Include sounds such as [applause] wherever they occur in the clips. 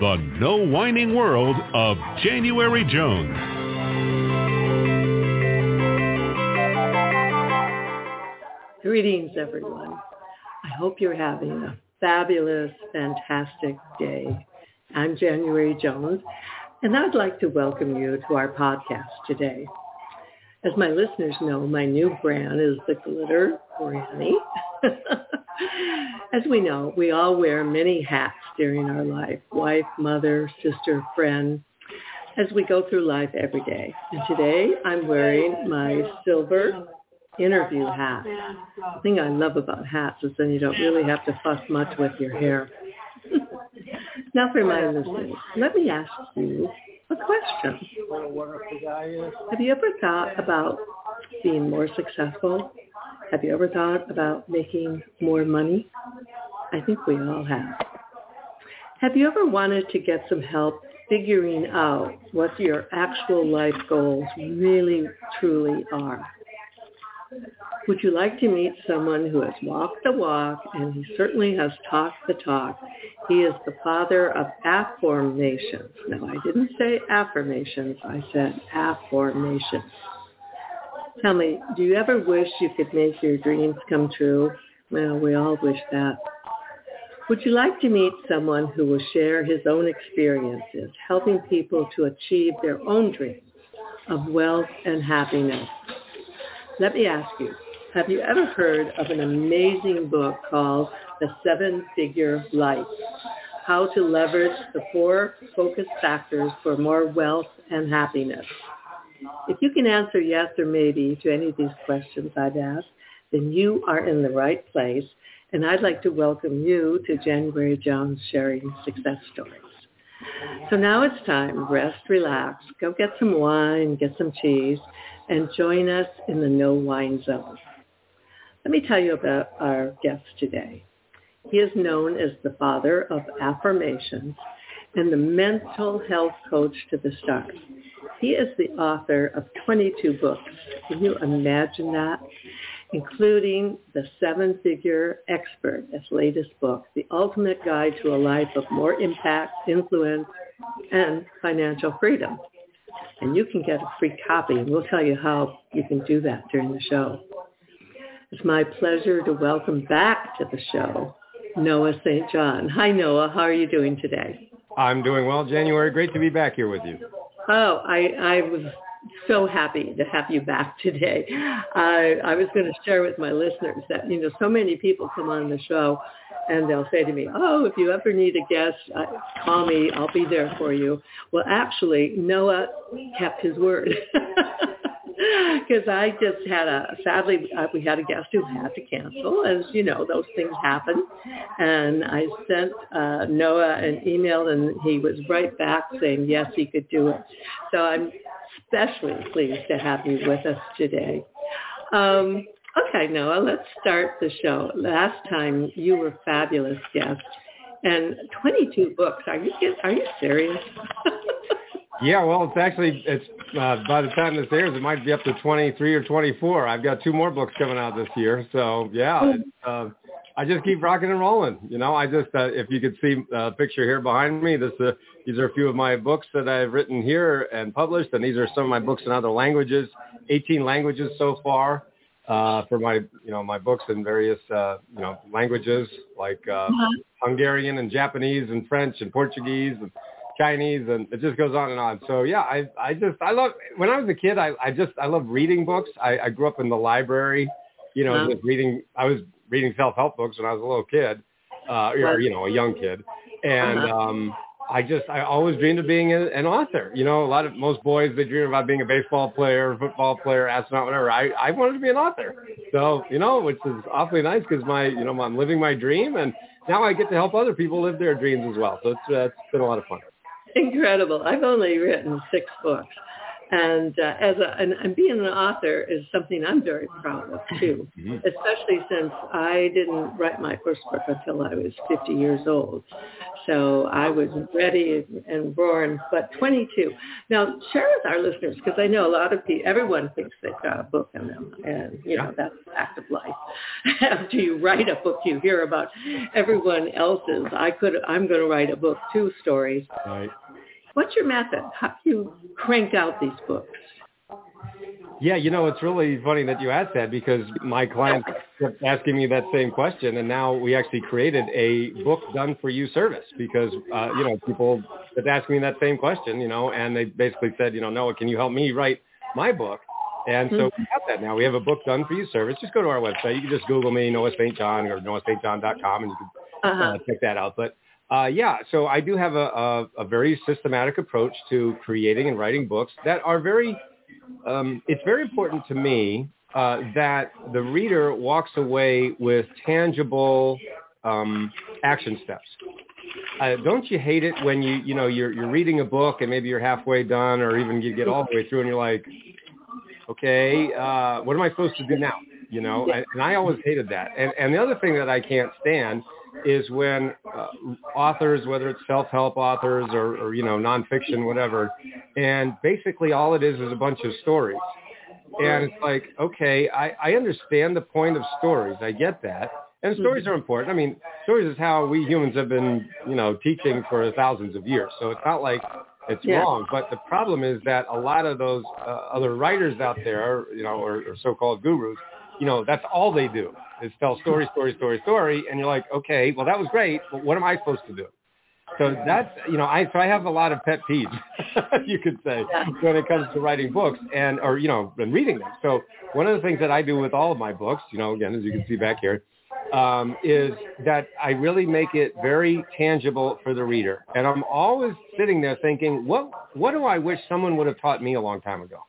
the no whining world of January Jones. Greetings, everyone. I hope you're having a fabulous, fantastic day. I'm January Jones, and I'd like to welcome you to our podcast today. As my listeners know, my new brand is the Glitter Granny. [laughs] As we know, we all wear many hats during our life, wife, mother, sister, friend, as we go through life every day. And today I'm wearing my silver interview hat. The thing I love about hats is then you don't really have to fuss much with your hair. [laughs] now for my listeners, let me ask you a question. Have you ever thought about being more successful? Have you ever thought about making more money? I think we all have. Have you ever wanted to get some help figuring out what your actual life goals really, truly are? Would you like to meet someone who has walked the walk and he certainly has talked the talk? He is the father of afformations. No, I didn't say affirmations. I said afformations. Tell me, do you ever wish you could make your dreams come true? Well, we all wish that. Would you like to meet someone who will share his own experiences, helping people to achieve their own dreams of wealth and happiness? Let me ask you, have you ever heard of an amazing book called The Seven-Figure Life? How to leverage the four focus factors for more wealth and happiness. If you can answer yes or maybe to any of these questions I've asked, then you are in the right place. And I'd like to welcome you to January Jones Sharing Success Stories. So now it's time. Rest, relax, go get some wine, get some cheese, and join us in the no wine zone. Let me tell you about our guest today. He is known as the father of afformations and the mental health coach to the stars. He is the author of 22 books. Can you imagine that? Including The Seven-Figure Expert, his latest book, The Ultimate Guide to a Life of More Impact, Influence, and Financial Freedom. And you can get a free copy, and we'll tell you how you can do that during the show. It's my pleasure to welcome back to the show Noah St. John. Hi, Noah. How are you doing today? I'm doing well, January. Great to be back here with you. Oh, I, I was so happy to have you back today. I, I was going to share with my listeners that, you know, so many people come on the show and they'll say to me, oh, if you ever need a guest, uh, call me. I'll be there for you. Well, actually, Noah kept his word. [laughs] Because I just had a, sadly, uh, we had a guest who had to cancel. As you know, those things happen. And I sent uh, Noah an email and he was right back saying, yes, he could do it. So I'm especially pleased to have you with us today. Um, okay, Noah, let's start the show. Last time you were a fabulous guest. and 22 books. Are you are you serious? [laughs] yeah, well, it's actually it's uh, by the time this airs, it might be up to 23 or 24. I've got two more books coming out this year, so yeah. It's, uh, I just keep rocking and rolling. You know, I just uh, if you could see a picture here behind me, this uh, these are a few of my books that I've written here and published, and these are some of my books in other languages. 18 languages so far uh, for my you know my books in various uh, you know languages like uh, Uh-huh. Hungarian and Japanese and French and Portuguese and Chinese and it just goes on and on. So yeah, I I just I love when I was a kid I I just I love reading books. I, I grew up in the library, you know, Uh-huh. just reading. I was reading self help books when I was a little kid, uh, or you know a young kid, and Uh-huh. um, I just I always dreamed of being a, an author. You know, a lot of most boys they dream about being a baseball player, football player, astronaut, whatever. I I wanted to be an author. So you know, which is awfully nice because my you know I'm living my dream and now I get to help other people live their dreams as well. So it's uh, it's been a lot of fun. Incredible. I've only written six books. And uh, as a, and, and being an author is something I'm very proud of too, [laughs] Mhm. especially since I didn't write my first book until I was 50 years old. So I was ready and born, but 22. Now share with our listeners, because I know a lot of people, everyone thinks they've got a book in them, and you know that's the fact of life. [laughs] After you write a book, you hear about everyone else's. I could, I'm going to write a book, two stories. Right. What's your method? How do you crank out these books? Yeah, you know, it's really funny that you asked that because my clients kept asking me that same question, and now we actually created a book done for you service because uh, you know people kept asking me that same question, you know, and they basically said, you know, Noah, can you help me write my book? And so we got that now. We have a book done for you service. Just go to our website. You can just Google me, Noah St. John, or noahstjohn.com, and you can Uh-huh. uh, check that out. But uh, yeah, so I do have a, a, a very systematic approach to creating and writing books that are very, um, it's very important to me uh, that the reader walks away with tangible um, action steps. Uh, don't you hate it when you, you know, you're, you're reading a book and maybe you're halfway done or even you get all the way through and you're like, okay, uh, what am I supposed to do now? You know, and, and I always hated that. And, and the other thing that I can't stand is when uh, authors, whether it's self-help authors or, or, you know, nonfiction, whatever, and basically all it is is a bunch of stories. And it's like, okay, I, I understand the point of stories. I get that. And stories are important. I mean, stories is how we humans have been, you know, teaching for thousands of years. So it's not like it's Yeah. wrong. But the problem is that a lot of those uh, other writers out there, you know, or, or so-called gurus, you know, that's all they do is tell story, story, story, story. And you're like, okay, well, that was great, but what am I supposed to do? So that's, you know, I, so I have a lot of pet peeves, [laughs] you could say, when it comes to writing books and, or, you know, and reading them. So one of the things that I do with all of my books, you know, again, as you can see back here, um, is that I really make it very tangible for the reader. And I'm always sitting there thinking, what, what do I wish someone would have taught me a long time ago?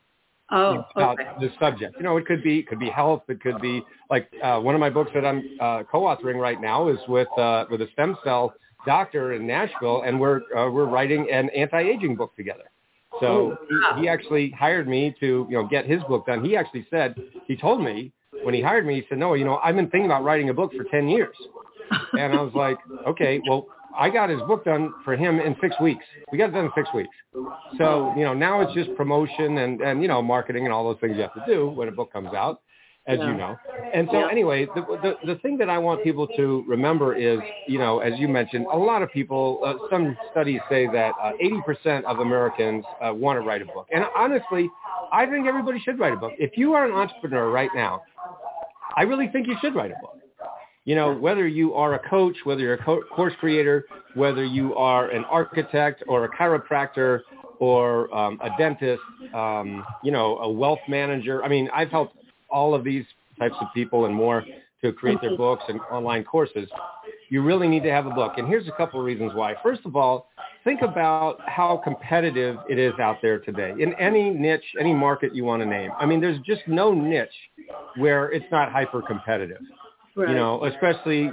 Oh, about okay. the subject. You know, it could be it could be health. It could be like uh, one of my books that I'm uh, co-authoring right now is with uh, with a stem cell doctor in Nashville, and we're uh, we're writing an anti-aging book together. So he, he actually hired me to you know get his book done. He actually said he told me when he hired me, he said, Noah, you know, I've been thinking about writing a book for ten years, and I was like, okay, well. I got his book done for him in six weeks. We got it done in six weeks. So, you know, now it's just promotion and, and, you know, marketing and all those things you have to do when a book comes out, as Yeah. you know. And so Yeah. anyway, the, the, the thing that I want people to remember is, you know, as you mentioned, a lot of people, uh, some studies say that uh, 80% of Americans uh, want to write a book. And honestly, I think everybody should write a book. If you are an entrepreneur right now, I really think you should write a book. You know, whether you are a coach, whether you're a co- course creator, whether you are an architect or a chiropractor or um, a dentist, um, you know, a wealth manager. I mean, I've helped all of these types of people and more to create their books and online courses. You really need to have a book. And here's a couple of reasons why. First of all, think about how competitive it is out there today in any niche, any market you want to name. I mean, there's just no niche where it's not hyper competitive Right. you know, especially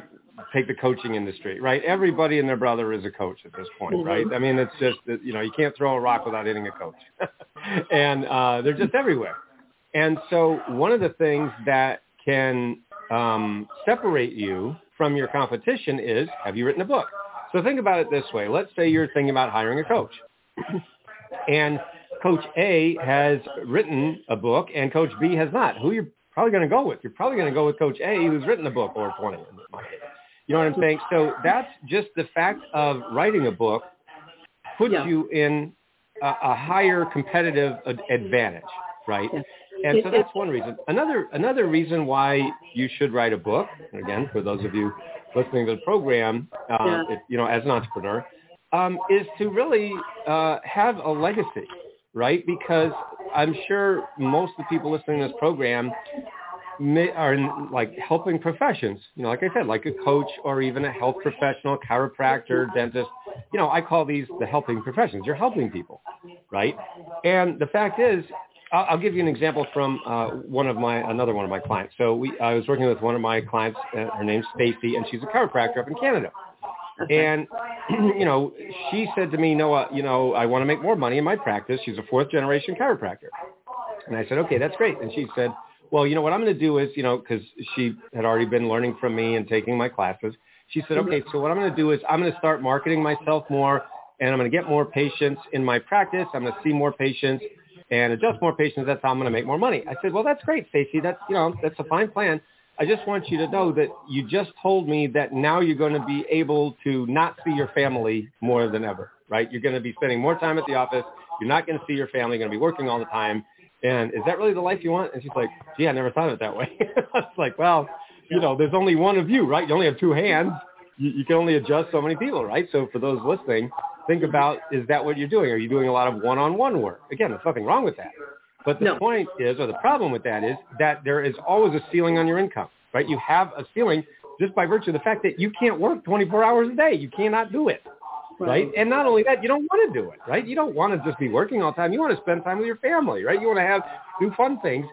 take the coaching industry, right? Everybody and their brother is a coach at this point, Mhm. right? I mean, it's just that, you know, you can't throw a rock without hitting a coach. [laughs] and uh, they're just everywhere. And so one of the things that can um, separate you from your competition is, have you written a book? So think about it this way. Let's say you're thinking about hiring a coach. [clears throat] and Coach A has written a book and Coach B has not. Who are you're probably going to go with? You're probably going to go with Coach A who's written a book or 20. You know what I'm saying? So that's just the fact of writing a book puts Yeah. you in a, a higher competitive ad- advantage, right? Yeah. And so that's one reason. Another another reason why you should write a book. and Again, for those of you listening to the program, uh, Yeah. if, you know, as an entrepreneur, um, is to really uh, have a legacy, right? Because I'm sure most of the people listening to this program may, are in like helping professions. You know, like I said, like a coach or even a health professional, chiropractor, dentist. You know, I call these the helping professions. You're helping people, right? And the fact is, I'll, I'll give you an example from uh, one of my another one of my clients. So we, I was working with one of my clients. Uh, her name's Stacy, and she's a chiropractor up in Canada. And [clears throat] you know, she said to me, Noah, you know, I want to make more money in my practice. She's a fourth generation chiropractor. And I said, okay, that's great. And she said, well, you know, what I'm going to do is, you know, because she had already been learning from me and taking my classes. She said, okay, so what I'm going to do is I'm going to start marketing myself more and I'm going to get more patients in my practice. I'm going to see more patients and adjust more patients. That's how I'm going to make more money. I said, well, that's great, Stacy. That's, you know, that's a fine plan. I just want you to know that you just told me that now you're going to be able to not see your family more than ever, right? You're going to be spending more time at the office. You're not going to see your family. You're going to be working all the time. And is that really the life you want? And she's like, gee, I never thought of it that way. [laughs] I was like, well, you know, there's only one of you, right? You only have two hands. You, you can only adjust so many people, right? So for those listening, think about, is that what you're doing? Are you doing a lot of one-on-one work? Again, there's nothing wrong with that. But the No. point is, or the problem with that is that there is always a ceiling on your income, right? You have a ceiling just by virtue of the fact that you can't work 24 hours a day. You cannot do it, right? And not only that, you don't want to do it, right? You don't want to just be working all the time. You want to spend time with your family, right? You want to have do fun things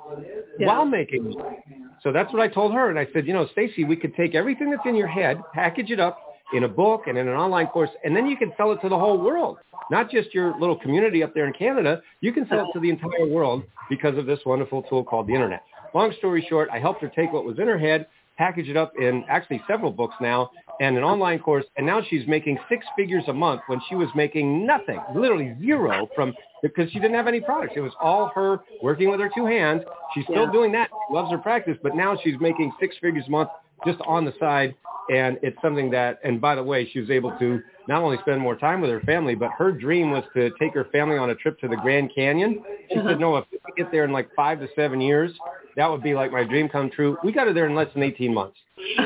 Yeah. while making money. So that's what I told her, and I said, you know, Stacy, we could take everything that's in your head, package it up in a book and in an online course, and then you can sell it to the whole world, not just your little community up there in Canada. You can sell it to the entire world because of this wonderful tool called the internet. Long story short, I helped her take what was in her head, package it up in actually several books now, and an online course, and now she's making six figures a month when she was making nothing, literally zero from because she didn't have any products. It was all her working with her two hands. She's still Yeah. doing that. She loves her practice, but now she's making six figures a month just on the side. And it's something that, and by the way, she was able to not only spend more time with her family, but her dream was to take her family on a trip to the Grand Canyon. She said, Noah, if we get there in like five to seven years, that would be like my dream come true. We got her there in less than 18 months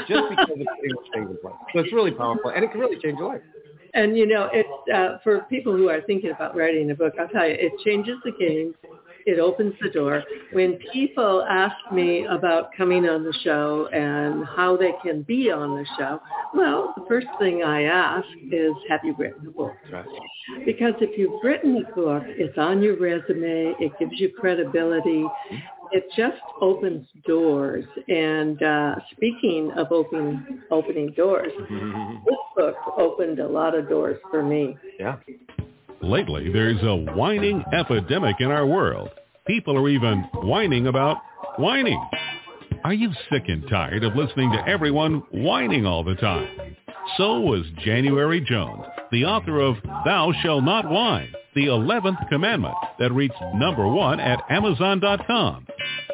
just because of things in place. So it's really powerful, and it can really change your life. And you know, it's uh, for people who are thinking about writing a book. I'll tell you, it changes the game. It opens the door. When people ask me about coming on the show and how they can be on the show, well, the first thing I ask is, have you written a book? Right. Because if you've written a book, it's on your resume. It gives you credibility. It just opens doors. And uh, speaking of opening opening doors, [laughs] this book opened a lot of doors for me. Yeah. Lately, there's a whining epidemic in our world. People are even whining about whining. Are you sick and tired of listening to everyone whining all the time? So was January Jones, the author of Thou Shall Not Whine, the 11th commandment that reached number one at Amazon.com.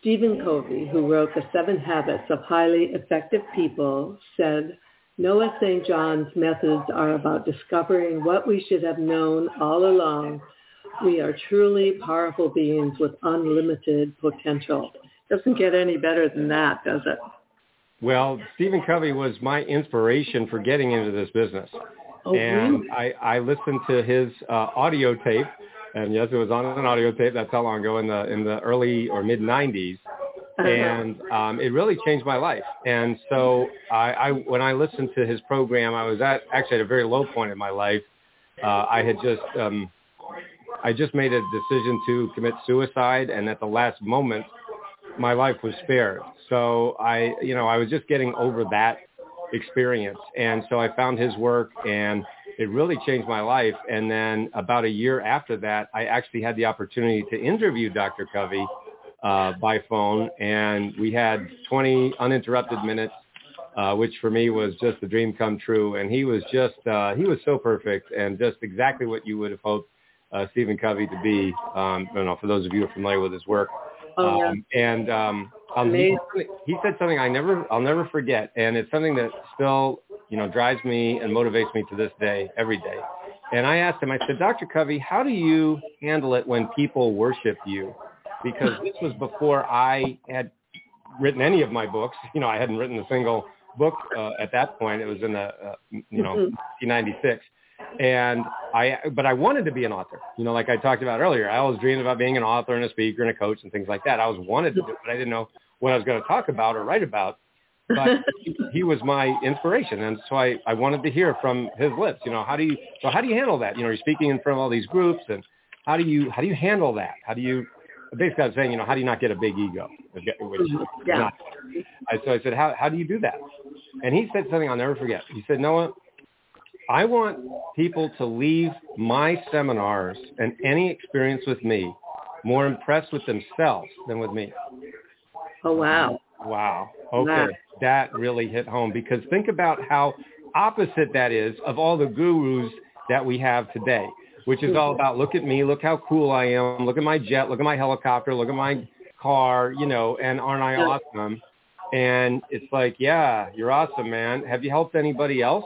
Stephen Covey, who wrote The Seven Habits of Highly Effective People, said, Noah St. John's methods are about discovering what we should have known all along we are truly powerful beings with unlimited potential. Doesn't get any better than that, does it? Well, Stephen Covey was my inspiration for getting into this business. Oh, and really? I, I listened to his uh, audio tape, and yes, it was on an audio tape. That's how long ago in the in the early or mid '90s, Uh-huh. and um, it really changed my life. And so I, I when I listened to his program, I was at actually at a very low point in my life. Uh, I had just um, I just made a decision to commit suicide, and at the last moment, my life was spared. So I, you know, I was just getting over that experience, and so I found his work, and it really changed my life. And then about a year after that, I actually had the opportunity to interview Dr. Covey uh, by phone, and we had 20 uninterrupted minutes, uh, which for me was just a dream come true. And he was just, uh, he was so perfect and just exactly what you would have hoped uh, Stephen Covey to be. Um, I don't know, for those of you who are familiar with his work. Oh, yeah. Um, and um, um, he, he said something I never, I'll never forget, and it's something that still, you know, drives me and motivates me to this day, every day. And I asked him, I said, Dr. Covey, how do you handle it when people worship you? Because this was before I had written any of my books. [laughs] You know, I hadn't written a single book uh, at that point. It was in the, uh, you know, Mhm. 1996. And I, but I wanted to be an author. You know, like I talked about earlier, I always dreamed about being an author and a speaker and a coach and things like that. I always wanted to do it, but I didn't know what I was going to talk about or write about. But he, was my inspiration, and so I, I wanted to hear from his lips. You know, how do you, so how do you handle that? You know, you're speaking in front of all these groups, and how do you, how do you handle that? How do you, basically, I was saying, you know, how do you not get a big ego? Which mm-hmm. Yeah. not. I, so I said, how, how do you do that? And he said something I'll never forget. He said, Noah, I want people to leave my seminars and any experience with me more impressed with themselves than with me. Oh, wow. Wow. Okay. That really hit home because think about how opposite that is of all the gurus that we have today, which is all about look at me, look how cool I am, look at my jet, look at my helicopter, look at my car, you know, and aren't I awesome? And it's like, yeah, you're awesome, man. Have you helped anybody else?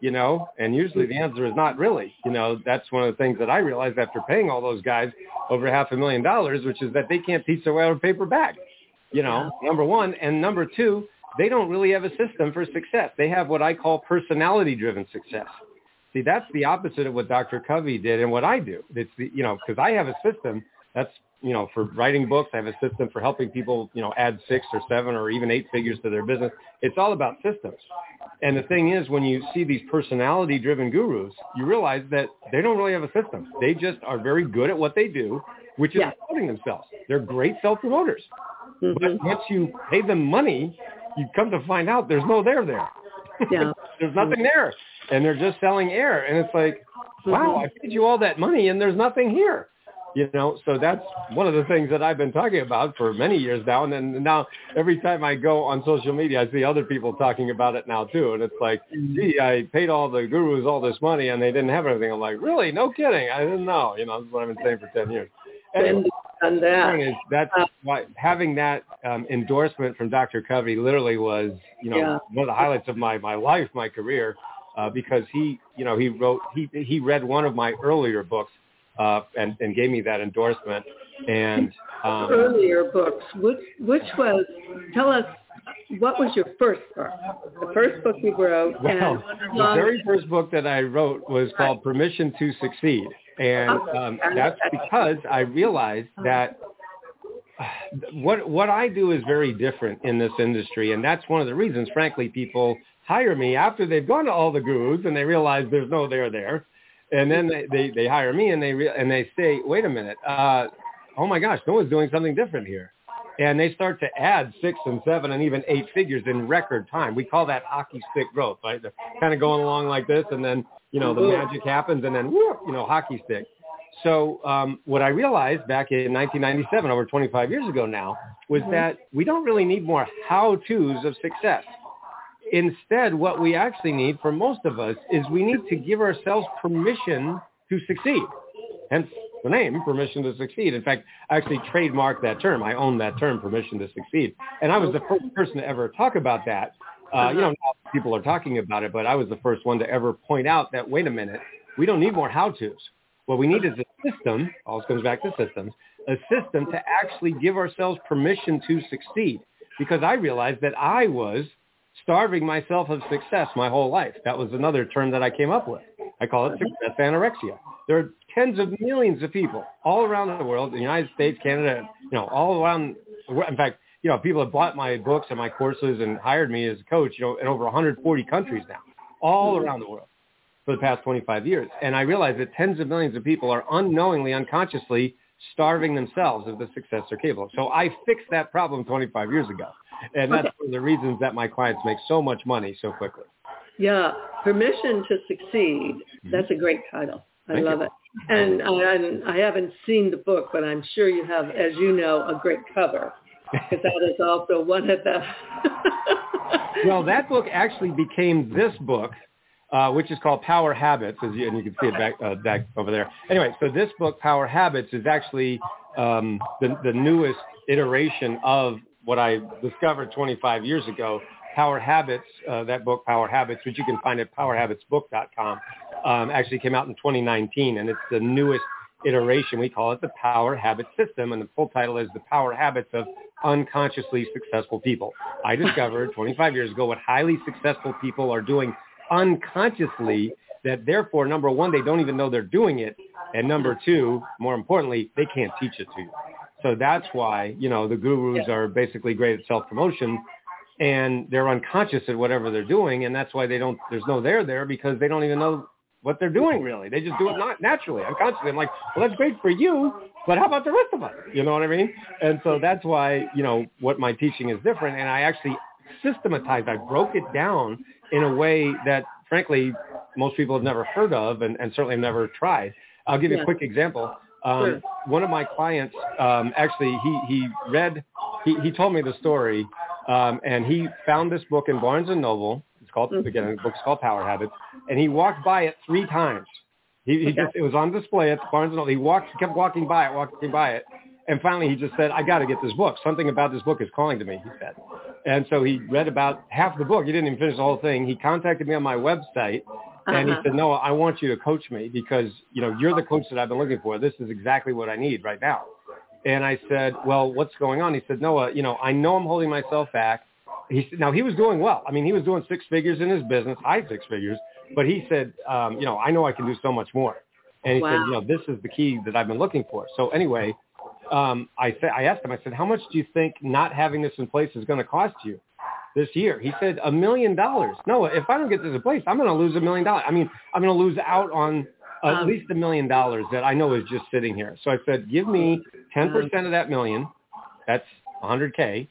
You know, and usually the answer is not really. You know, that's one of the things that I realized after paying all those guys over half a million dollars, which is that they can't teach their way out of paper bag you know, number one. And number two, they don't really have a system for success. They have what I call personality-driven success. See, that's the opposite of what Dr. Covey did and what I do. It's the, you know, because I have a system that's, you know, for writing books. I have a system for helping people, you know, add six or seven or even eight figures to their business. It's all about systems. And the thing is, when you see these personality-driven gurus, you realize that they don't really have a system. They just are very good at what they do, which is Yeah. promoting themselves. They're great self-promoters. Mhm. But once you pay them money, you come to find out there's no there there. Yeah. [laughs] there's nothing there. And they're just selling air. And it's like, wow, Mhm. I paid you all that money and there's nothing here. You know, so that's one of the things that I've been talking about for many years now. And then now every time I go on social media, I see other people talking about it now too. And it's like, gee, I paid all the gurus all this money and they didn't have anything. I'm like, really? No kidding. I didn't know. You know, this is what I've been saying for 10 years. Been done that. point why having that um, endorsement from Dr. Covey literally was, you know, Yeah. one of the highlights of my my life, my career, uh, because he, you know, he wrote he he read one of my earlier books uh, and and gave me that endorsement, and um, Earlier books, which which was, tell us, what was your first book? The first book you wrote, well, and the very first book that I wrote was called Permission to Succeed, and um, that's because I realized that what what I do is very different in this industry, and that's one of the reasons, frankly, people hire me after they've gone to all the gurus and they realize there's no there there, and then they they, they hire me and they re- and they say, wait a minute, uh, oh my gosh, no one's doing something different here, and they start to add six and seven and even eight figures in record time. We call that hockey stick growth, right? They're kind of going along like this, and then you know the magic happens, and then whoop, you know hockey stick. So um, what I realized back in 1997, over 25 years ago now, was that we don't really need more how-tos of success. Instead, what we actually need for most of us is we need to give ourselves permission to succeed. Hence the name, permission to succeed. In fact, I actually trademarked that term. I own that term, permission to succeed. And I was the first person to ever talk about that. Uh, you know, now people are talking about it, but I was the first one to ever point out that, wait a minute, we don't need more how-tos. What we need is a system, all this comes back to systems, a system to actually give ourselves permission to succeed. Because I realized that I was starving myself of success my whole life. That was another term that I came up with. I call it success anorexia. There are tens of millions of people all around the world, the United States, Canada, you know, all around. In fact, you know, people have bought my books and my courses and hired me as a coach, you know, in over 140 countries now, all hmm. around the world for the past 25 years. And I realize that tens of millions of people are unknowingly, unconsciously starving themselves of the success they're capable of. So I fixed that problem 25 years ago. And that's one of the reasons that my clients make so much money so quickly. Yeah, permission to succeed. Hmm. That's a great title. I Thank love you. it. And I, and I haven't seen the book, but I'm sure you have, as you know, a great cover. That is also one of the. [laughs] well, that book actually became this book, uh, which is called Power Habits, as you, and you can see it back, uh, back over there. Anyway, so this book, Power Habits, is actually um, the, the newest iteration of what I discovered 25 years ago. Power Habits, uh, that book, Power Habits, which you can find at powerhabitsbook.com, um, actually came out in 2019, and it's the newest iteration. We call it the Power Habit System, and the full title is The Power Habits of Unconsciously Successful People. I discovered 25 years ago what highly successful people are doing unconsciously that therefore, number one, they don't even know they're doing it, and number two, more importantly, they can't teach it to you. So that's why, you know, the gurus are basically great at self-promotion and they're unconscious at whatever they're doing. And that's why they don't, there's no there there because they don't even know what they're doing really. They just do it not naturally, unconsciously. I'm like, well, that's great for you, but how about the rest of us? You know what I mean? And so that's why, you know, what my teaching is different. And I actually systematized, I broke it down in a way that frankly, most people have never heard of and, and certainly have never tried. I'll give you Yeah. a quick example. Um, Sure. One of my clients, um, actually, he, he read, he, he told me the story, um, and he found this book in Barnes and Noble. It's called, Mhm. again, the book's called Power Habits, and he walked by it three times. He, he just, it was on display at Barnes and Noble. He walked, kept walking by it, walking by it, and finally he just said, I got to get this book. Something about this book is calling to me, he said. And so he read about half the book. He didn't even finish the whole thing. He contacted me on my website and he Uh-huh. said, Noah, I want you to coach me because, you know, you're the coach that I've been looking for. This is exactly what I need right now. And I said, well, what's going on? He said, Noah, you know, I know I'm holding myself back. He said, now he was doing well. I mean, he was doing six figures in his business, high six figures. But he said, um, you know, I know I can do so much more. And he said, you know, this is the key that I've been looking for. So anyway, um, I said, I asked him, I said, how much do you think not having this in place is going to cost you this year? He said, a million dollars. Noah, if I don't get this in place, I'm going to lose a million dollars. I mean, I'm going to lose out on at Um, least a million dollars that I know is just sitting here. So I said, give me 10% of that million. That's 100K.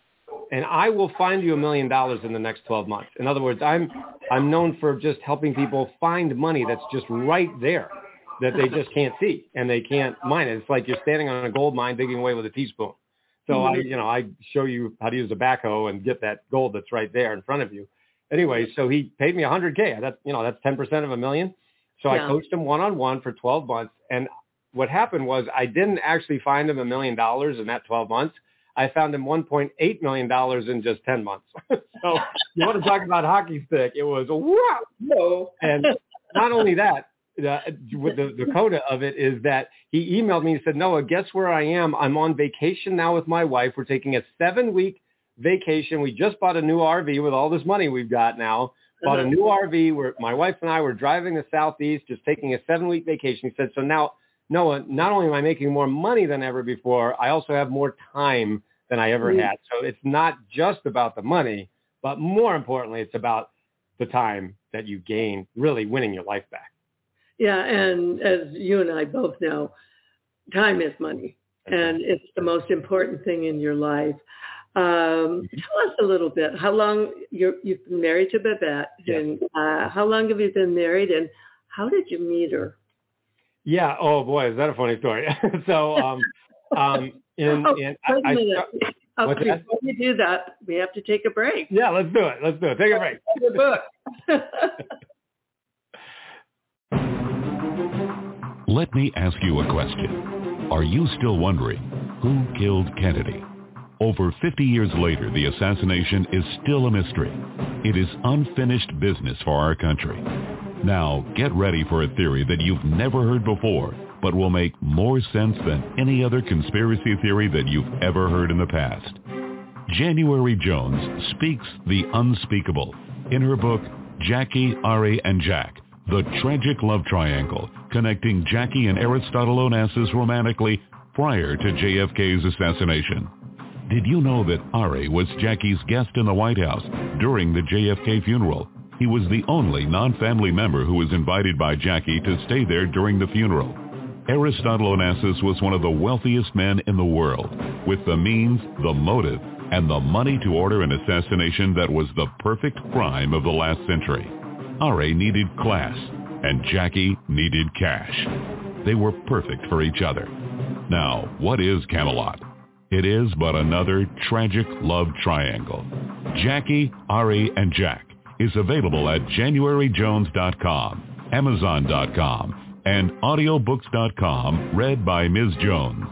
And I will find you a million dollars in the next 12 months. In other words, I'm, I'm known for just helping people find money that's just right there that they just can't see and they can't mine it. It's like you're standing on a gold mine digging away with a teaspoon. So I, mm-hmm. you know, I show you how to use a backhoe and get that gold that's right there in front of you. Anyway, so he paid me 100K. That's, you know, that's 10% of a million. So I coached him one-on-one for 12 months. And what happened was I didn't actually find him a million dollars in that 12 months. I found him 1.8 million dollars in just 10 months. [laughs] so you want to talk about hockey stick? It was wow. No. And not only that, the, with the, the coda of it is that he emailed me and said, Noah, guess where I am? I'm on vacation now with my wife. We're taking a seven week vacation. We just bought a new RV with all this money we've got now. Bought a Uh-huh. new RV. Where my wife and I were driving the southeast, just taking a seven week vacation. He said, so now, Noah, not only am I making more money than ever before, I also have more time than I ever Mhm. had. So it's not just about the money, but more importantly, it's about the time that you gain really winning your life back. Yeah, and as you and I both know, time is money, and it's the most important thing in your life. Um, tell us a little bit. How long you're, you've been married to Babette, Yes. and uh, how long have you been married, and how did you meet her? Yeah. Oh boy, is that a funny story? [laughs] so, um, um, in, Oh, in, wait a I, minute. Oh, what's before that? you do that, we have to take a break. yeah, let's do it. Let's do it. Take a break. Your book. [laughs] Let me ask you a question. Are you still wondering who killed Kennedy? Over 50 years later, the assassination is still a mystery. It is unfinished business for our country. Now, get ready for a theory that you've never heard before but will make more sense than any other conspiracy theory that you've ever heard in the past. January Jones speaks the unspeakable in her book Jackie, Ari, and Jack, the tragic love triangle connecting Jackie and Aristotle Onassis romantically prior to JFK's assassination. Did you know that Ari was Jackie's guest in the White House during the JFK funeral? He was the only non-family member who was invited by Jackie to stay there during the funeral. Aristotle Onassis was one of the wealthiest men in the world, with the means, the motive, and the money to order an assassination that was the perfect crime of the last century. Ari needed class, and Jackie needed cash. They were perfect for each other. Now, what is Camelot? It is but another tragic love triangle. Jackie, Ari, and Jack is available at januaryjones.com, amazon.com, and audiobooks.com, read by Ms. Jones.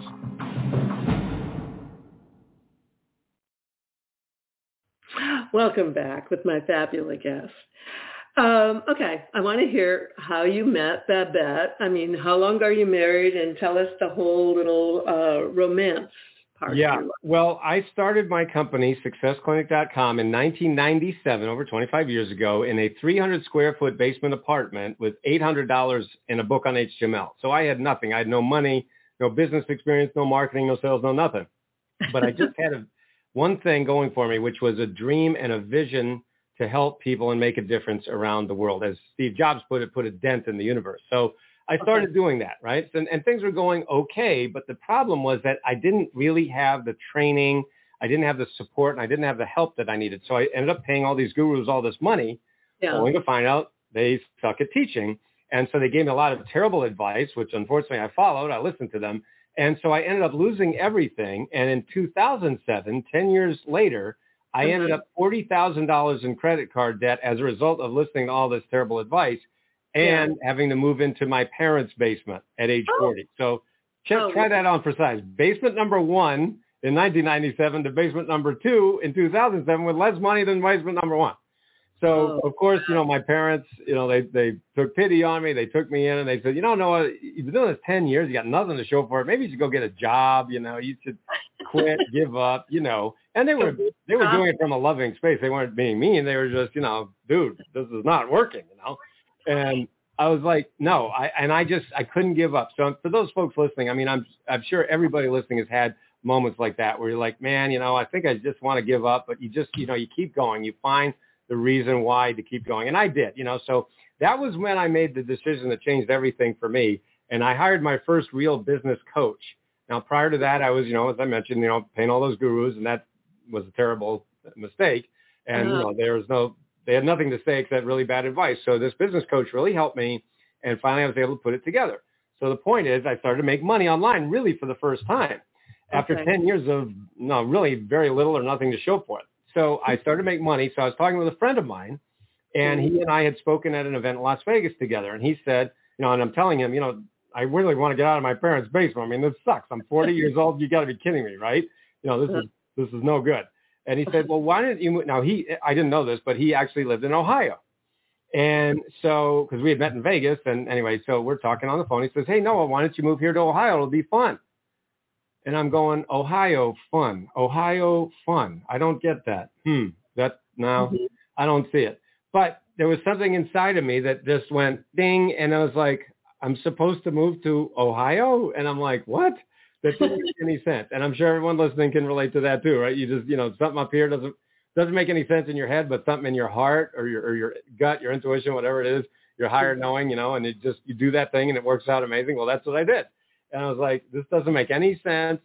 Welcome back with my fabulous guest. Um, okay, I want to hear how you met Babette. I mean, how long are you married? And tell us the whole little uh, romance Yeah, well, I started my company, SuccessClinic.com, in 1997, over 25 years ago, in a 300 square foot basement apartment with $800 in a book on HTML. So I had nothing. I had no money, no business experience, no marketing, no sales, no nothing. But I just had a, one thing going for me, which was a dream and a vision to help people and make a difference around the world. As Steve Jobs put it, put a dent in the universe. So I started doing that, right? And, and things were going okay, but the problem was that I didn't really have the training, I didn't have the support, and I didn't have the help that I needed. So I ended up paying all these gurus all this money, yeah. only to find out they suck at teaching. And so they gave me a lot of terrible advice, which unfortunately I followed. I listened to them. And so I ended up losing everything. And in 2007, 10 years later, I ended mm-hmm. up $40,000 in credit card debt as a result of listening to all this terrible advice and yeah. having to move into my parents' basement at age oh. 40. So check, oh. try that on for size. Basement number one in 1997 to basement number two in 2007 with less money than basement number one. So oh. of course, you know, my parents, you know, they they took pity on me. They took me in and they said, you don't know, Noah, you've been doing this ten years. You got nothing to show for it. Maybe you should go get a job. You know, you should quit, [laughs] give up. You know, and they were they were doing it from a loving space. They weren't being mean. They were just, you know, dude, this is not working. You know, and I was like, no, I and I just I couldn't give up. So for those folks listening, I mean, I'm I'm sure everybody listening has had moments like that where you're like, man, you know, I think I just want to give up, but you just, you know, you keep going. You find the reason why to keep going. And I did, you know, so that was when I made the decision that changed everything for me. And I hired my first real business coach. Now, prior to that, I was, you know, as I mentioned, you know, paying all those gurus, and that was a terrible mistake. And uh-huh. you know, there was no, they had nothing to say except really bad advice. So this business coach really helped me, and finally, I was able to put it together. So the point is, I started to make money online really for the first time after okay. 10 years of no, really very little or nothing to show for it. So I mm-hmm. started to make money. So I was talking with a friend of mine, and he mm-hmm. and I had spoken at an event in Las Vegas together. And he said, you know, and I'm telling him, you know, I really want to get out of my parents' basement. I mean, this sucks. I'm 40 years old. You got to be kidding me, right? You know, this uh-huh. is this is no good. And he said, well, why didn't you move? Now he, I didn't know this, but he actually lived in Ohio. And so, because we had met in Vegas, and anyway, so we're talking on the phone. He says, "Hey Noah, why don't you move here to Ohio? It'll be fun." And I'm going, Ohio fun, Ohio fun. I don't get that. Hmm. That now mm-hmm. I don't see it. But there was something inside of me that just went ding, and I was like, I'm supposed to move to Ohio, and I'm like, what? That doesn't make any sense. And I'm sure everyone listening can relate to that too, right? You just, you know, something up here doesn't doesn't make any sense in your head, but something in your heart or your or your gut, your intuition, whatever it is, your higher mm-hmm. knowing, you know, and it just you do that thing and it works out amazing. Well, that's what I did. And I was like, this doesn't make any sense.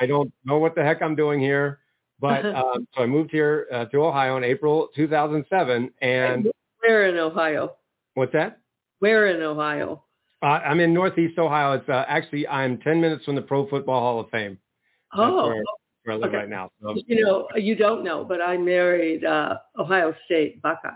I don't know what the heck I'm doing here. But um, so I moved here uh, to Ohio in April 2007. And where in Ohio? What's that? Where in Ohio? Uh, I'm in Northeast Ohio. It's uh, actually I'm 10 minutes from the Pro Football Hall of Fame. Oh, where, where, I live okay. right now. So. You know, you don't know, but I married uh, Ohio State Buckeye.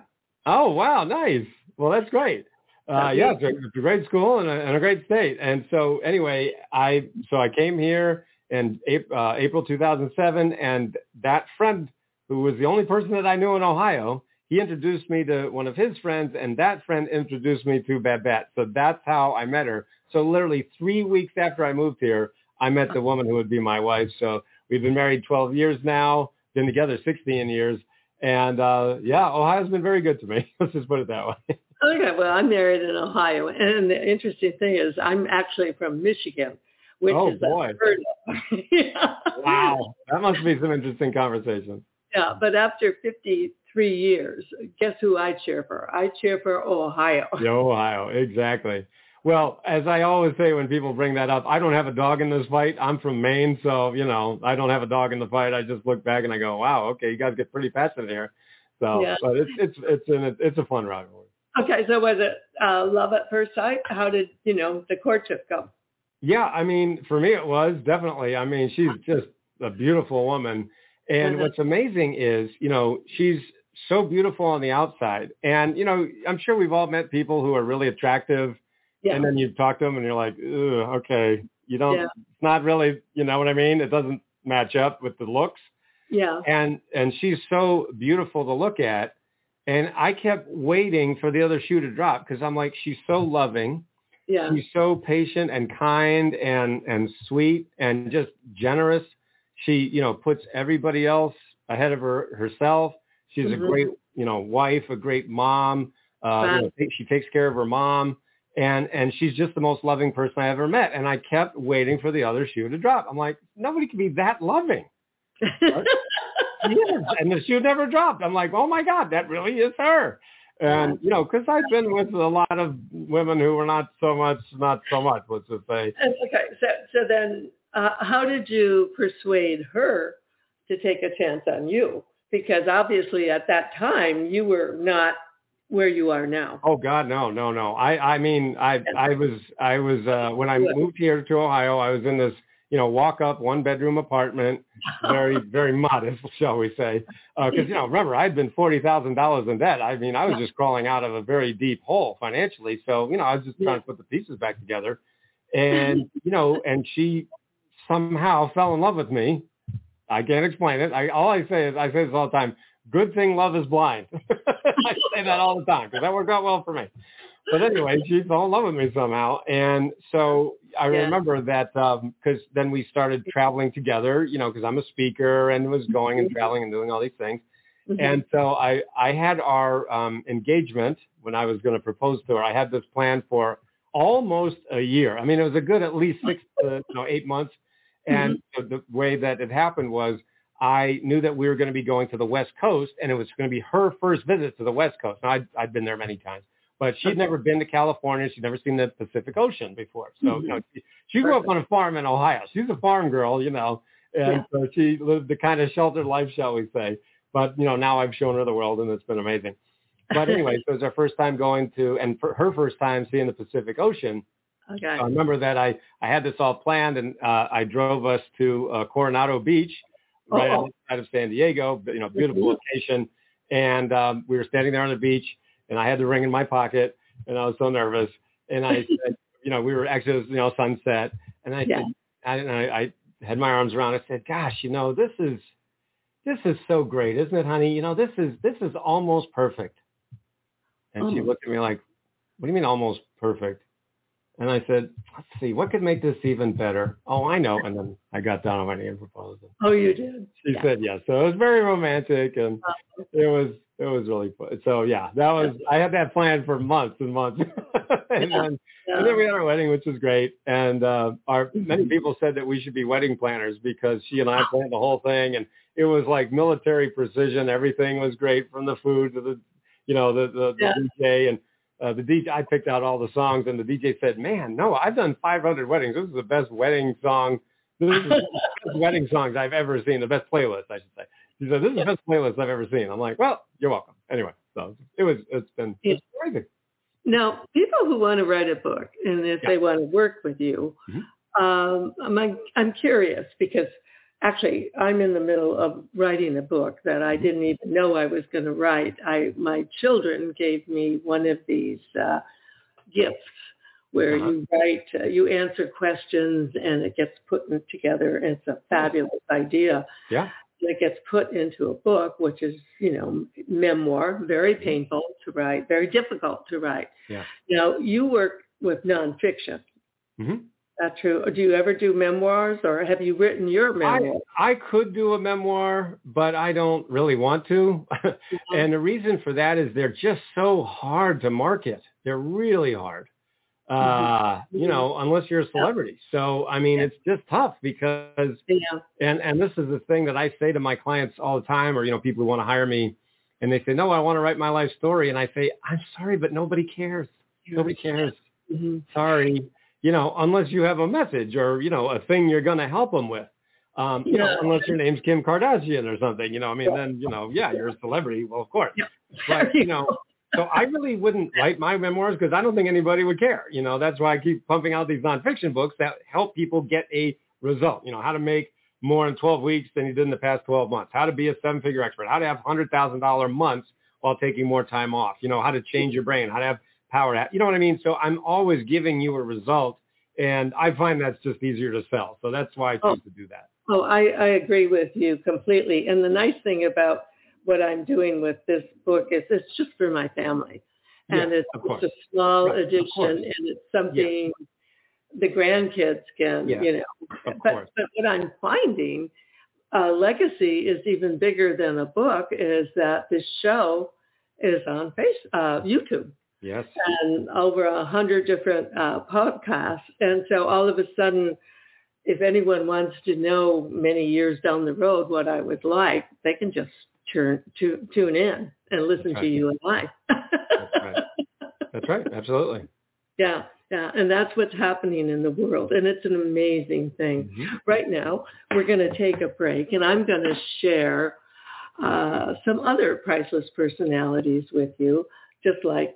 Oh wow, nice. Well, that's great. Uh, yeah, it's a, it's a, great school and a, and a, great state. And so anyway, I so I came here in uh, April 2007, and that friend who was the only person that I knew in Ohio, he introduced me to one of his friends, and that friend introduced me to Babette. So that's how I met her. So literally three weeks after I moved here, I met the woman who would be my wife. So we've been married 12 years now, been together 16 years. And uh, yeah, Ohio's been very good to me. [laughs] Let's just put it that way. Okay, well, I'm married in Ohio, and the interesting thing is, I'm actually from Michigan, which oh, is boy. unheard of. [laughs] yeah. Wow, that must be some interesting conversation. Yeah, but after 53 years, guess who I cheer for? I cheer for Ohio. [laughs] Yeah, Ohio, exactly. Well, as I always say when people bring that up, I don't have a dog in this fight. I'm from Maine, so you know I don't have a dog in the fight. I just look back and I go, "Wow, okay, you guys get pretty passionate here." So, Yeah. but it's it's it's an it's a fun rivalry. Okay, so was it uh, love at first sight? How did you know the courtship go? Yeah, I mean, for me it was definitely. I mean, she's just a beautiful woman. And Mhm. what's amazing is, you know, she's so beautiful on the outside. And, you know, I'm sure we've all met people who are really attractive Yeah, and then you talk to them and you're like, Ugh, okay, you don't, Yeah. it's not really, you know what I mean? It doesn't match up with the looks. yeah, And, and she's so beautiful to look at. And I kept waiting for the other shoe to drop because I'm like, she's so loving. yeah, She's so patient and kind and and sweet and just generous. She, you know, puts everybody else ahead of her herself. She's a great, you know, wife, a great mom. Uh, you know, she takes care of her mom, and and she's just the most loving person I ever met. And I kept waiting for the other shoe to drop. I'm like, nobody can be that loving. Yes, and the shoe never dropped. I'm like, oh my god, that really is her. And you know, because I've been with a lot of women who were not so much, not so much. Let's just say, okay, so so then, uh, how did you persuade her to take a chance on you? Because obviously at that time you were not where you are now. oh God, no, no, no. I, I mean, I, I was, I was uh, when I moved here to Ohio, I was in this, you know, walk up one bedroom apartment, very, [laughs] very modest, shall we say? Uh, Because you know, remember, I'd been forty thousand dollars in debt. I mean, I was just crawling out of a very deep hole financially. So you know, I was just trying to put the pieces back together, and you know, and she somehow fell in love with me. I can't explain it. I all I say is I say this all the time. Good thing love is blind. [laughs] I say that all the time because that worked out well for me. But anyway, she fell in love with me somehow, and so I Yeah. remember that because then we started traveling together. You know, because I'm a speaker and was going and traveling and doing all these things. Mhm. And so I, I had our um, engagement when I was going to propose to her. I had this plan for almost a year. I mean, it was a good at least six to you know, eight months. And mm-hmm. the, the way that it happened was I knew that we were going to be going to the West Coast, and it was going to be her first visit to the West Coast. Now, I'd, I'd been there many times, but she'd never been to California. She'd never seen the Pacific Ocean before. So, you mm-hmm. know, she, she grew up on a farm in Ohio. She's a farm girl, you know, and Yeah. so she lived the kind of sheltered life, shall we say. But, you know, now I've shown her the world, and it's been amazing. But anyway, [laughs] so it was our first time going to, and for her first time seeing the Pacific Ocean. Okay. I remember that I, I had this all planned and uh, I drove us to uh, Coronado Beach, right Oh. outside of San Diego, you know, beautiful location. And um, we were standing there on the beach and I had the ring in my pocket and I was so nervous. And I [laughs] said, you know, we were actually, you know, sunset. And I Yeah. said, I, and I, I had my arms around. I said, gosh, you know, this is, this is so great, isn't it, honey? You know, this is, this is almost perfect. And she looked at me like, what do you mean almost perfect? And I said, let's see, what could make this even better? Oh, I know. And then I got down on my knee and proposed. Oh, you did. she Yeah. said yes. So it was very romantic and Uh-huh. it was, it was really fun. So yeah, that was, I had that planned for months and months. [laughs] and Yeah. then, Yeah. and then we had our wedding, which was great. And uh, our many people said that we should be wedding planners because she and I planned the whole thing, and it was like military precision. Everything was great, from the food to the, you know, the the, the Yeah. DJ and uh, the DJ. I picked out all the songs, and the DJ said, "Man, no, I've done 500 weddings. This is the best wedding song. This is the best [laughs] wedding songs I've ever seen. The best playlist, I should say." He said, "This is the best playlist I've ever seen." I'm like, "Well, you're welcome." Anyway, so it was. It's been it's crazy. Now, people who want to write a book and if Yeah. they want to work with you, Mhm. um, I'm, I'm curious because actually I'm in the middle of writing a book that I didn't even know I was going to write. I my children gave me one of these uh, gifts where Uh-huh. you write, uh, you answer questions, and it gets put in together. And it's a fabulous idea. Yeah. It gets put into a book, which is, you know, memoir, very painful to write, very difficult to write. Yeah. Now, you work with nonfiction. Mm-hmm. That true. Do you ever do memoirs, or have you written your memoir? I, I could do a memoir, but I don't really want to. Mm-hmm. [laughs] and the reason for that is they're just so hard to market. They're really hard. Uh, Mm-hmm. you know, unless you're a celebrity. So, I mean, it's just tough because, Yeah. and, and this is the thing that I say to my clients all the time, or, you know, people who want to hire me and they say, no, I want to write my life story. And I say, I'm sorry, but nobody cares. Nobody cares. Mhm. Sorry. You know, unless you have a message or, you know, a thing you're going to help them with. Um, you know, unless your name's Kim Kardashian or something, you know, I mean, then, you know, yeah, you're a celebrity. Well, of course. [laughs] But, you know, so I really wouldn't write my memoirs because I don't think anybody would care. You know, that's why I keep pumping out these nonfiction books that help people get a result. You know, how to make more in 12 weeks than you did in the past 12 months, how to be a seven-figure expert, how to have $100,000 months while taking more time off, you know, how to change your brain, how to have power to, you know what I mean? So I'm always giving you a result and I find that's just easier to sell. So that's why I choose Oh. to do that. Oh, I, I agree with you completely. And the nice thing about what I'm doing with this book is it's just for my family. And Yeah, it's just a small Right, edition and it's something the grandkids can, Yeah, you know. But, but what I'm finding, uh, legacy is even bigger than a book is that this show is on face, uh, YouTube Yes. and over a hundred different uh, podcasts. And so all of a sudden, if anyone wants to know many years down the road what I was like, they can just turn tu- tune in and listen That's to you and I. right. That's right. Absolutely. yeah, yeah, and that's what's happening in the world, and it's an amazing thing. Mhm. Right now, we're going to take a break, and I'm going to share uh, some other priceless personalities with you, just like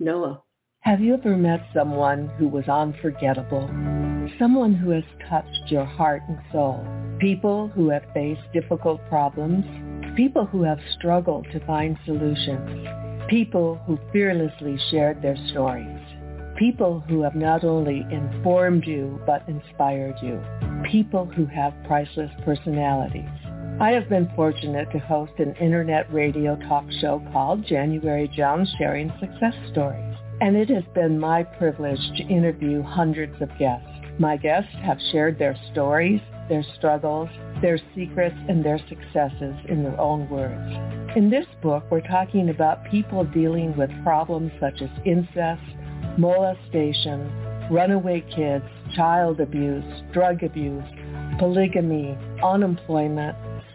Noah. Have you ever met someone who was unforgettable? Someone who has touched your heart and soul? People who have faced difficult problems? People who have struggled to find solutions? People who fearlessly shared their stories? People who have not only informed you but inspired you? People who have priceless personalities? I have been fortunate to host an internet radio talk show called January Jones Sharing Success Stories. And it has been my privilege to interview hundreds of guests. My guests have shared their stories, their struggles, their secrets, and their successes in their own words. In this book, we're talking about people dealing with problems such as incest, molestation, runaway kids, child abuse, drug abuse, polygamy, unemployment,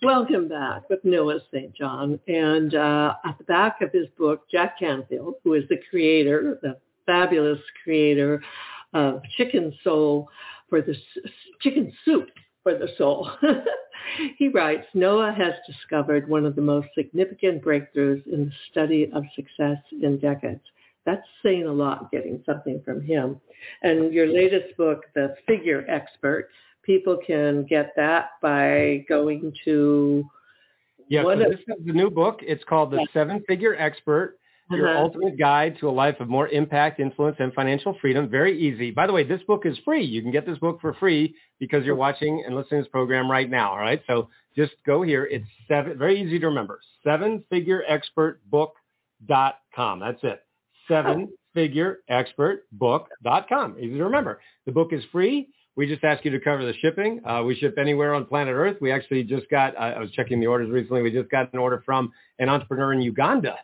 Welcome back with Noah St. John. And uh, at the back of his book, Jack Canfield, who is the creator, the fabulous creator of Chicken Soul for the Chicken Soup for the Soul. [laughs] he writes, Noah has discovered one of the most significant breakthroughs in the study of success in decades. That's saying a lot, getting something from him. And your latest book, The Figure Expert, people can get that by going to Yeah, so this is the new book. It's called The Seven Figure Expert, Your Uh-huh. Ultimate Guide to a Life of More Impact, Influence, and Financial Freedom. Very easy. By the way, this book is free. You can get this book for free because you're watching and listening to this program right now. All right. So just go here. It's seven, very easy to remember. Sevenfigureexpertbook.com. That's it. Sevenfigureexpertbook.com. Easy to remember. The book is free. We just ask you to cover the shipping. Uh, we ship anywhere on planet Earth. We actually just got, uh, I was checking the orders recently. We just got an order from an entrepreneur in Uganda.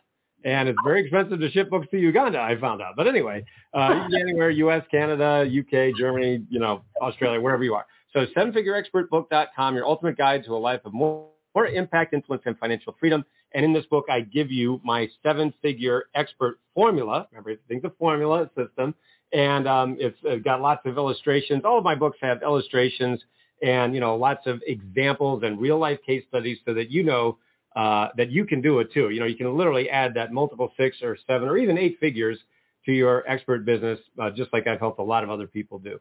And it's very expensive to ship books to Uganda, I found out. But anyway, uh, you can get [laughs] anywhere, U.S., Canada, U.K., Germany, you know, Australia, wherever you are. So sevenfigureexpertbook.com, your ultimate guide to a life of more, more impact, influence, and financial freedom. And in this book, I give you my seven-figure expert formula. Remember, everything's a formula, system. And um, it's, it's got lots of illustrations. All of my books have illustrations and, you know, lots of examples and real-life case studies so that you know uh, that you can do it too. You know, you can literally add that multiple six or seven or even eight figures to your expert business, uh, just like I've helped a lot of other people do.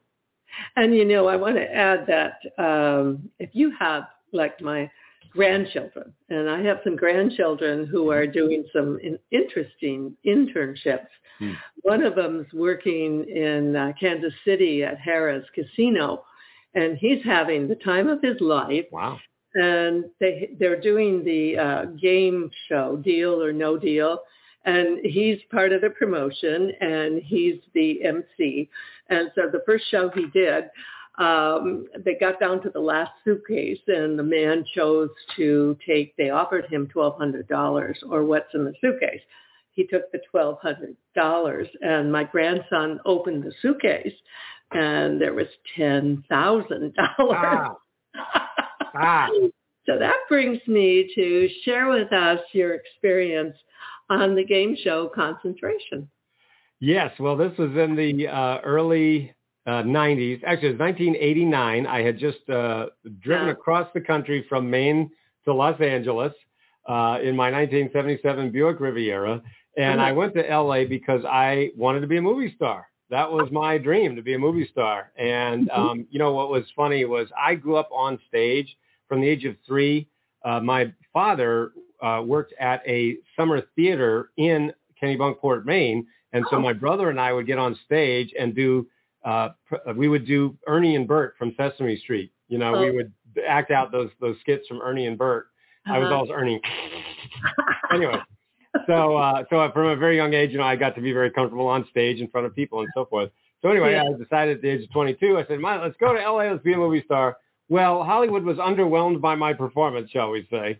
And you know, I want to add that um, if you have like my grandchildren, and I have some grandchildren who are doing some in- interesting internships. Hmm. One of them's working in uh, Kansas City at Harrah's Casino, and he's having the time of his life. Wow and they they're doing the uh, game show Deal or No Deal, and he's part of the promotion and he's the MC. And so the first show he did, um, they got down to the last suitcase, and the man chose to take. They offered him twelve hundred dollars or what's in the suitcase. He took the twelve hundred dollars, and my grandson opened the suitcase, and there was ten thousand dollars. Ah. [laughs] So that brings me to share with us your experience on the game show Concentration. Yes, well, this was in the uh, early uh, 90s. Actually, it was 1989. I had just uh, driven across the country from Maine to Los Angeles uh, in my 1977 Buick Riviera. And I went to LA because I wanted to be a movie star. That was my dream to be a movie star. And, mm-hmm. um, you know, what was funny was I grew up on stage from the age of three. Uh, my father uh, worked at a summer theater in Kennebunkport, Maine, and so my brother and I would get on stage and do. Uh, we would do Ernie and Bert from Sesame Street. You know, oh. we would act out those those skits from Ernie and Bert. Uh-huh. I was uh-huh. always Ernie. anyway, so uh, so from a very young age, you know, I got to be very comfortable on stage in front of people and so forth. So anyway, yeah. I decided at the age of 22, I said, let's go to LA, let's be a movie star. Well, Hollywood was underwhelmed by my performance, shall we say.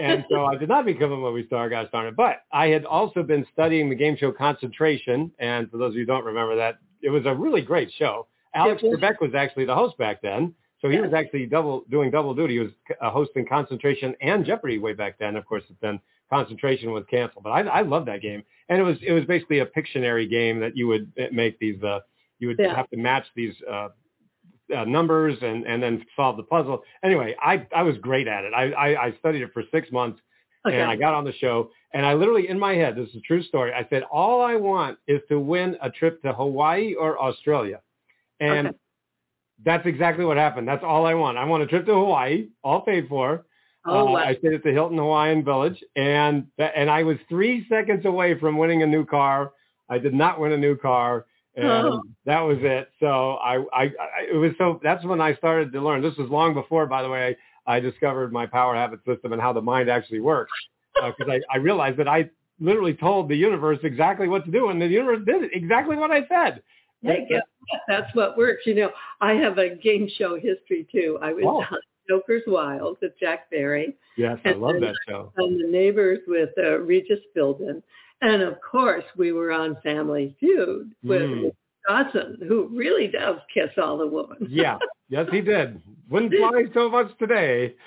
and so I did not become a movie star, gosh darn it. But I had also been studying the game show Concentration. And for those of you who don't remember that, it was a really great show. Alex Trebek was actually the host back then. So he was actually double doing double duty. He was uh, hosting Concentration and Jeopardy way back then. Of course, then Concentration was canceled. But I, I love that game. And it was it was basically a Pictionary game that you would make these uh, you would yeah. have to match these uh, uh, numbers and, and then solve the puzzle. Anyway, I, I was great at it. I, I, I studied it for six months okay. and I got on the show and I literally in my head, this is a true story. I said, all I want is to win a trip to Hawaii or Australia. And okay. that's exactly what happened. That's all I want. I want a trip to Hawaii, all paid for. Oh, uh, wow. I stayed at the Hilton Hawaiian Village, and and I was three seconds away from winning a new car. I did not win a new car, [laughs] and oh. that was it. So I, I, I, it was so that's when I started to learn. This was long before, by the way, I, discovered my power habit system and how the mind actually works. Because uh, I, I realized that I literally told the universe exactly what to do, and the universe did exactly what I said. Hey, That's what works. You know, I have a game show history too. I was on Joker's Wild with Jack Barry. Yes, I love that show. And the neighbors with uh, Regis Philbin. And of course, we were on Family Feud with mm. Dawson, who really does kiss all the women. yeah, yes, he did. Wouldn't fly so much today. [laughs]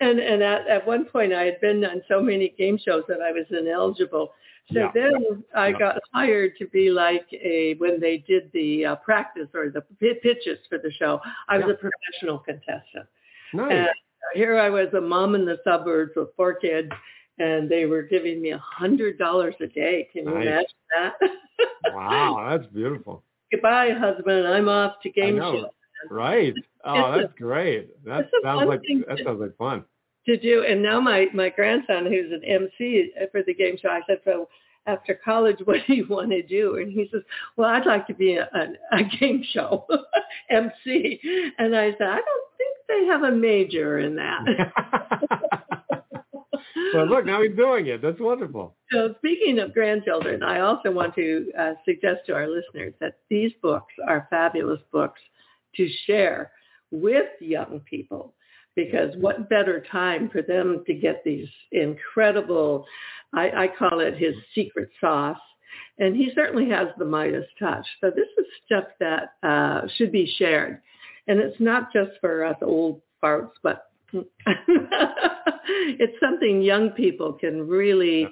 and and at, at one point, I had been on so many game shows that I was ineligible. So yeah. then I yeah. got hired to be like a when they did the uh, practice or the pitches for the show. I was yeah. a professional contestant. Nice. And here I was, a mom in the suburbs with four kids, and they were giving me a hundred dollars a day. Can you nice. imagine that? wow, [laughs] that's beautiful. Goodbye, husband. I'm off to game show. Right. Oh, it's that's a, great. That sounds like that sounds like fun. To do, and now my my grandson, who's an MC for the game show, I said, so after college, [laughs] what do you want to do? And he says, well, I'd like to be a, a, a game show [laughs] MC. And I said, I don't think they have a major in that. Well, look, now he's doing it. That's wonderful. So speaking of grandchildren, I also want to uh, suggest to our listeners that these books are fabulous books to share with young people because what better time for them to get these incredible, I, I call it his secret sauce. And he certainly has the Midas touch. So this is stuff that uh, should be shared. And it's not just for us old farts, but [laughs] [laughs] it's something young people can really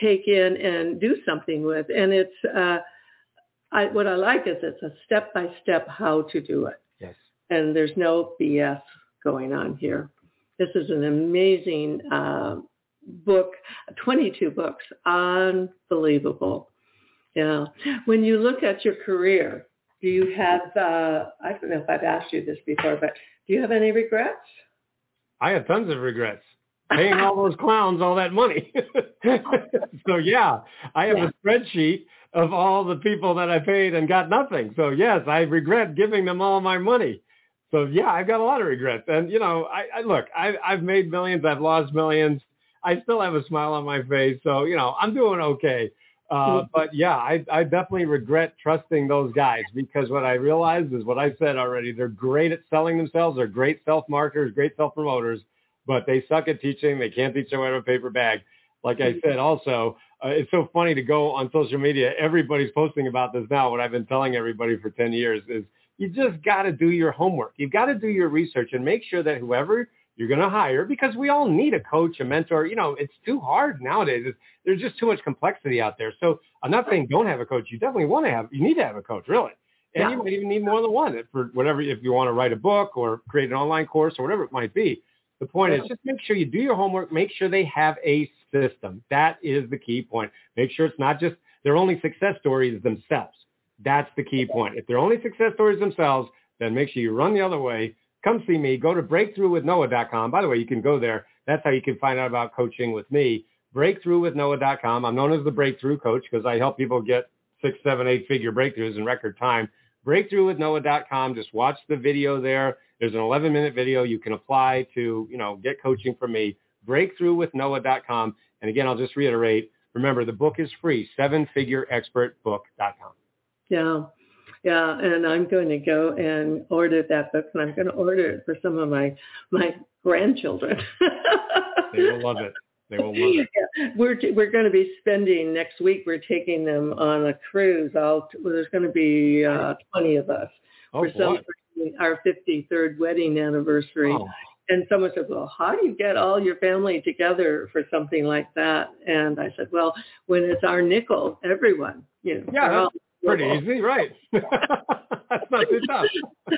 take in and do something with. And it's, uh, I, what I like is it's a step-by-step how to do it. Yes. And there's no BS going on here. This is an amazing uh, book, 22 books, unbelievable. Yeah. When you look at your career, do you have, uh, I don't know if I've asked you this before, but do you have any regrets? I have tons of regrets. Paying all those clowns all that money. [laughs] so yeah, I have yeah. a spreadsheet of all the people that I paid and got nothing. So yes, I regret giving them all my money. So yeah, I've got a lot of regrets. And you know, I, I look, I, I've made millions, I've lost millions. I still have a smile on my face. So you know, I'm doing okay. Uh, mm-hmm. but yeah, I, I definitely regret trusting those guys because what I realized is what I said already. They're great at selling themselves. They're great self-marketers, great self-promoters, but they suck at teaching. They can't teach out of a paper bag. Like I said, also, uh, it's so funny to go on social media. Everybody's posting about this now. What I've been telling everybody for 10 years is you just got to do your homework. You've got to do your research and make sure that whoever you're going to hire, because we all need a coach, a mentor. You know, it's too hard nowadays. It's, there's just too much complexity out there. So I'm not saying don't have a coach. You definitely want to have, you need to have a coach, really. And yeah. you might even need more than one for whatever, if you want to write a book or create an online course or whatever it might be. The point is just make sure you do your homework. Make sure they have a system. That is the key point. Make sure it's not just their only success stories themselves. That's the key point. If they're only success stories themselves, then make sure you run the other way. Come see me. Go to breakthroughwithnoah.com. By the way, you can go there. That's how you can find out about coaching with me. Breakthroughwithnoah.com. I'm known as the breakthrough coach because I help people get six, seven, eight figure breakthroughs in record time. Breakthroughwithnoah.com. Just watch the video there. There's an 11 minute video you can apply to, you know, get coaching from me. Breakthroughwithnoah.com. And again, I'll just reiterate, remember the book is free, sevenfigureexpertbook.com. Yeah. Yeah, and I'm going to go and order that book, and I'm going to order it for some of my my grandchildren. [laughs] they will love it. They will love [laughs] it. Yeah. We're we're going to be spending next week. We're taking them on a cruise. I'll, well, there's going to be uh, 20 of us. Oh, we're celebrating our 53rd wedding anniversary. Oh. And someone said, well, how do you get all your family together for something like that? And I said, well, when it's our nickel, everyone, you know, yeah, Pretty easy, right? [laughs] That's not too tough. [laughs]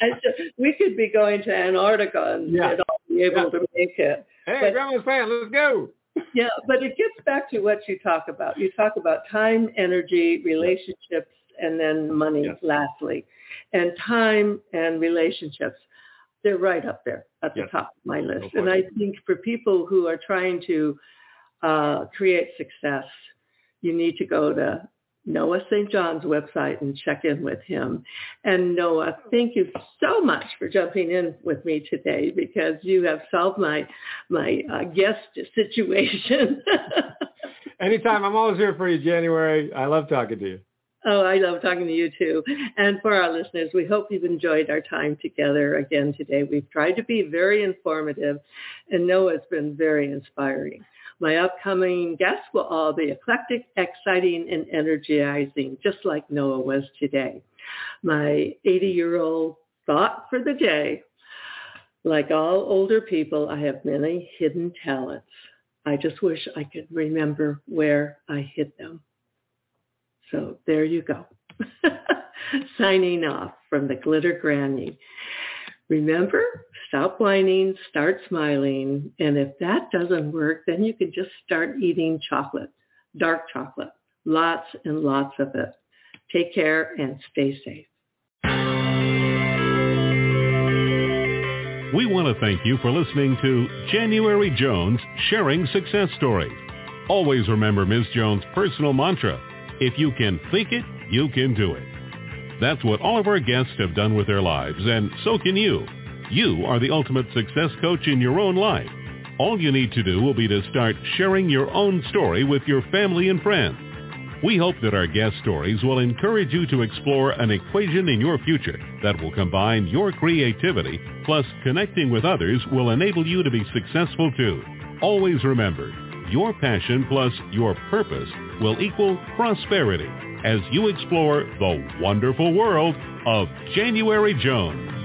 Said, we could be going to Antarctica and yeah. all be able yeah. to make it. Hey, but, Grandma's fan, let's go. yeah, but it gets back to what you talk about. You talk about time, energy, relationships, and then money yes. lastly. And time and relationships, they're right up there at the yes. top of my list. No and I think for people who are trying to uh, create success, you need to go to Noah St. John's website and check in with him. And Noah, thank you so much for jumping in with me today because you have solved my my uh, guest situation. [laughs] Anytime, I'm always here for you, January. I love talking to you. Oh, I love talking to you too. And for our listeners, we hope you've enjoyed our time together again today. We've tried to be very informative, and Noah's been very inspiring. My upcoming guests will all be eclectic, exciting, and energizing, just like Noah was today. My 80-year-old thought for the day, like all older people, I have many hidden talents. I just wish I could remember where I hid them. So there you go. [laughs] Signing off from the Glitter Granny. Remember, stop whining, start smiling, and if that doesn't work, then you can just start eating chocolate, dark chocolate, lots and lots of it. Take care and stay safe. We want to thank you for listening to January Jones Sharing Success Stories. Always remember Ms. Jones' personal mantra, if you can think it, you can do it. That's what all of our guests have done with their lives, and so can you. You are the ultimate success coach in your own life. All you need to do will be to start sharing your own story with your family and friends. We hope that our guest stories will encourage you to explore an equation in your future that will combine your creativity plus connecting with others will enable you to be successful too. Always remember, your passion plus your purpose will equal prosperity as you explore the wonderful world of January Jones.